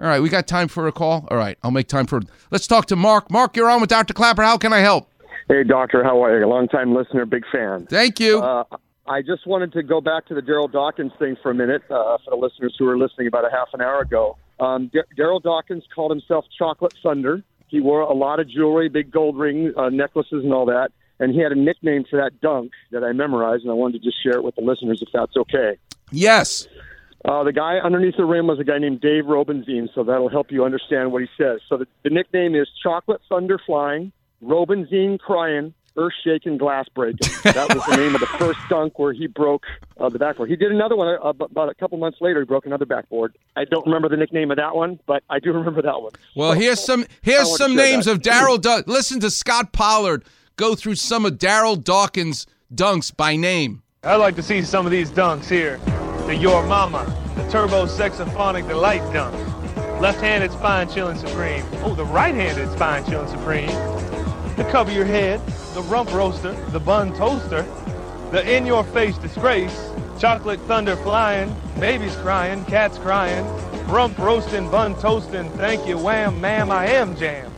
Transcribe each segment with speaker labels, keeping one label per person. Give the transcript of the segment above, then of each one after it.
Speaker 1: All right, we got time for a call. All right, I'll make time for. Let's talk to Mark. Mark, you're on with Dr. Clapper. How can I help?
Speaker 2: Hey, doctor, how are you? Long time listener, big fan.
Speaker 1: Thank you.
Speaker 2: Uh, I just wanted to go back to the Daryl Dawkins thing for a minute uh, for the listeners who were listening about a half an hour ago. Um, D- Daryl Dawkins called himself Chocolate Thunder. He wore a lot of jewelry, big gold rings, uh, necklaces, and all that. And he had a nickname for that dunk that I memorized, and I wanted to just share it with the listeners if that's okay.
Speaker 1: yes.
Speaker 2: Uh, the guy underneath the rim was a guy named Dave Robinzine, so that'll help you understand what he says. So the, the nickname is Chocolate Thunder Flying, Robinzine Crying, Earth Shaking, Glass Breaking. That was the name of the first dunk where he broke uh, the backboard. He did another one uh, about a couple months later. He broke another backboard. I don't remember the nickname of that one, but I do remember that one.
Speaker 1: Well,
Speaker 2: So-
Speaker 1: here's some here's some names
Speaker 2: that.
Speaker 1: of Daryl. Du- Listen to Scott Pollard go through some of Daryl Dawkins' dunks by name.
Speaker 3: I'd like to see some of these dunks here. The Your Mama, the Turbo Sexophonic Delight dunk. Left-handed spine chilling supreme. Oh, the right-handed spine chilling supreme. The cover your head, the rump roaster, the bun toaster, the in-your-face disgrace, chocolate thunder flying, babies crying, cats crying, rump roasting, bun toasting, thank you, wham, ma'am, I am jam.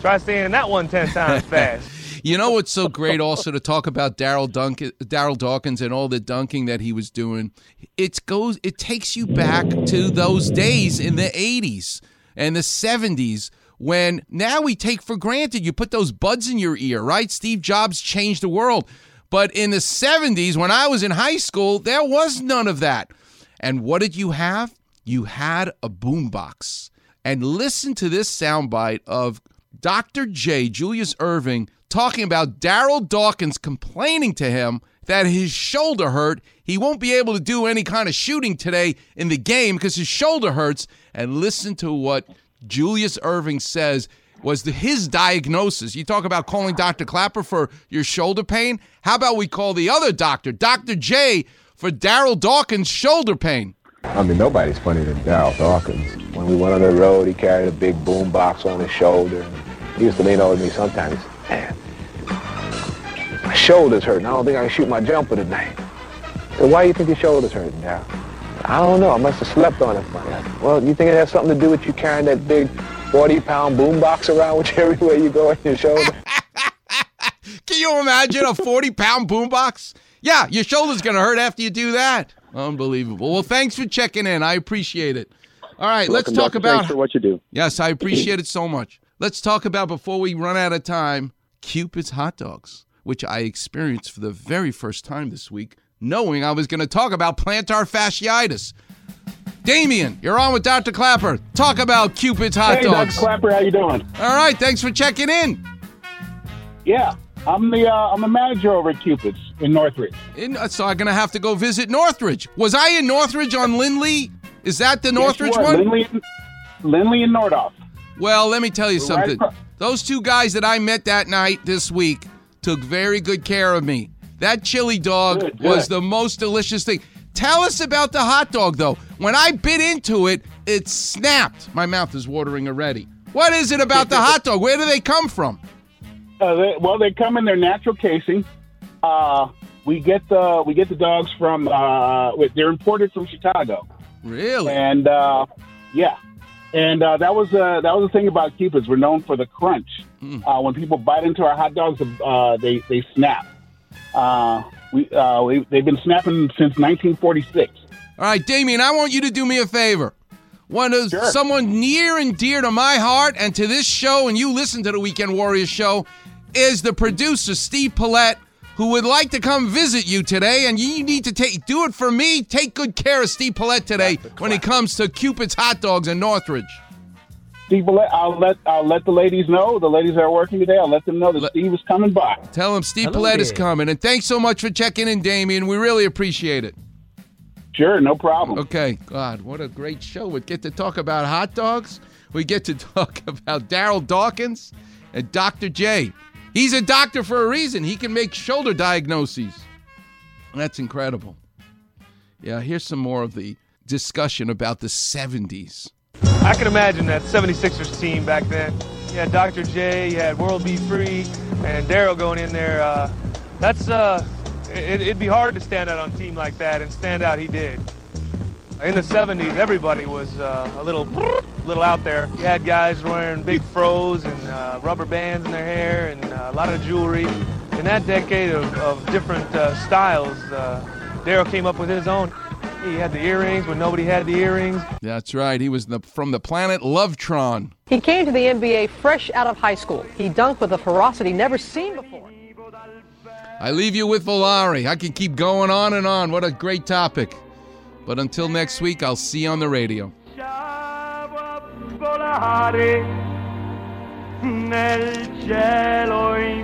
Speaker 3: Try saying that one ten times fast.
Speaker 1: You know what's so great also to talk about Daryl Daryl Dawkins and all the dunking that he was doing. It goes it takes you back to those days in the 80s and the 70s when now we take for granted you put those buds in your ear, right? Steve Jobs changed the world. But in the 70s when I was in high school, there was none of that. And what did you have? You had a boombox. And listen to this soundbite of Dr. J, Julius Erving, talking about Daryl Dawkins complaining to him that his shoulder hurt. He won't be able to do any kind of shooting today in the game because his shoulder hurts. And listen to what Julius Erving says was the, his diagnosis. You talk about calling Dr. Clapper for your shoulder pain. How about we call the other doctor, Dr. J, for Daryl Dawkins' shoulder pain?
Speaker 4: I mean, nobody's funnier than Daryl Dawkins. When we went on the road, he carried a big boom box on his shoulder. He used to lean over me sometimes. Man, my shoulder's hurting. I don't think I can shoot my jumper tonight. So why do you think your shoulder's hurting, now? I don't know. I must have slept on it funny. Well, you think it has something to do with you carrying that big 40-pound boom box around with you everywhere you go in your shoulder?
Speaker 1: Can you imagine a 40 pound boombox? Yeah, your shoulder's going to hurt after you do that. Unbelievable. Well, thanks for checking in. I appreciate it. All right, let's talk
Speaker 2: doctor.
Speaker 1: about.
Speaker 2: Thanks for what you do.
Speaker 1: Yes, I appreciate it so much. Let's talk about, before we run out of time, Cupid's hot dogs, which I experienced for the very first time this week, knowing I was going to talk about plantar fasciitis. Damien, you're on with Dr. Clapper. Talk about Cupid's hot
Speaker 5: Hey,
Speaker 1: dogs.
Speaker 5: Dr. Clapper, how you doing?
Speaker 1: All right, thanks for checking in.
Speaker 5: Yeah, I'm the uh, I'm a manager over at Cupid's in Northridge.
Speaker 1: In, so I'm going to have to go visit Northridge. Was I in Northridge on Lindley? Is that the Northridge
Speaker 5: Yes,
Speaker 1: one?
Speaker 5: Lindley, and- Lindley and Nordhoff.
Speaker 1: Well, let me tell you something. Those two guys that I met that night this week took very good care of me. That chili dog
Speaker 5: Good, good.
Speaker 1: was the most delicious thing. Tell us about the hot dog, though. When I bit into it, it snapped. My mouth is watering already. What is it about the hot dog? Where do they come from?
Speaker 5: Uh, they, well, they come in their natural casing. Uh, we get the we get the dogs from uh, they're imported from Chicago,
Speaker 1: Really?
Speaker 5: and uh, yeah, and uh, that was uh, that was the thing about Cupid's. We're known for the crunch. Uh, when people bite into our hot dogs, uh, they they snap. Uh, we, uh, we they've been snapping since 1946.
Speaker 1: All right, Damien, I want you to do me a favor. One of
Speaker 5: Sure.
Speaker 1: someone near and dear to my heart and to this show, and you listen to the Weekend Warriors show, is the producer Steve Paulette, who would like to come visit you today. And you need to take do it for me. Take good care of Steve Paulette today when it comes to Cupid's hot dogs in Northridge.
Speaker 5: Steve, will let, I'll let I'll let the ladies know. The ladies that are working today, I'll let them know that
Speaker 1: Let-
Speaker 5: Steve is coming by.
Speaker 1: Tell them Steve
Speaker 6: Hello
Speaker 1: Paulette is coming. And thanks so much for checking in, Damien. We really appreciate it.
Speaker 5: Sure, no problem.
Speaker 1: Okay, God, what a great show. We get to talk about hot dogs. We get to talk about Daryl Dawkins and Dr. J. He's a doctor for a reason. He can make shoulder diagnoses. That's incredible. Yeah, here's some more of the discussion about the 70s.
Speaker 3: I can imagine that 76ers team back then. You had Dr. J, you had World B. Free, and Daryl going in there. Uh, that's uh, it, it'd be hard to stand out on a team like that, and stand out he did. In the 70s, everybody was uh, a little, little out there. You had guys wearing big fros and uh, rubber bands in their hair and uh, a lot of jewelry. In that decade of, of different uh, styles, uh, Daryl came up with his own. He had the earrings when nobody had the earrings.
Speaker 1: That's right. He was the, from the planet Lovetron.
Speaker 6: He came to the NBA fresh out of high school. He dunked with a ferocity never seen before.
Speaker 1: I leave you with Volare. I can keep going on and on. What a great topic. But until next week, I'll see you on the radio.
Speaker 7: nel cielo infinito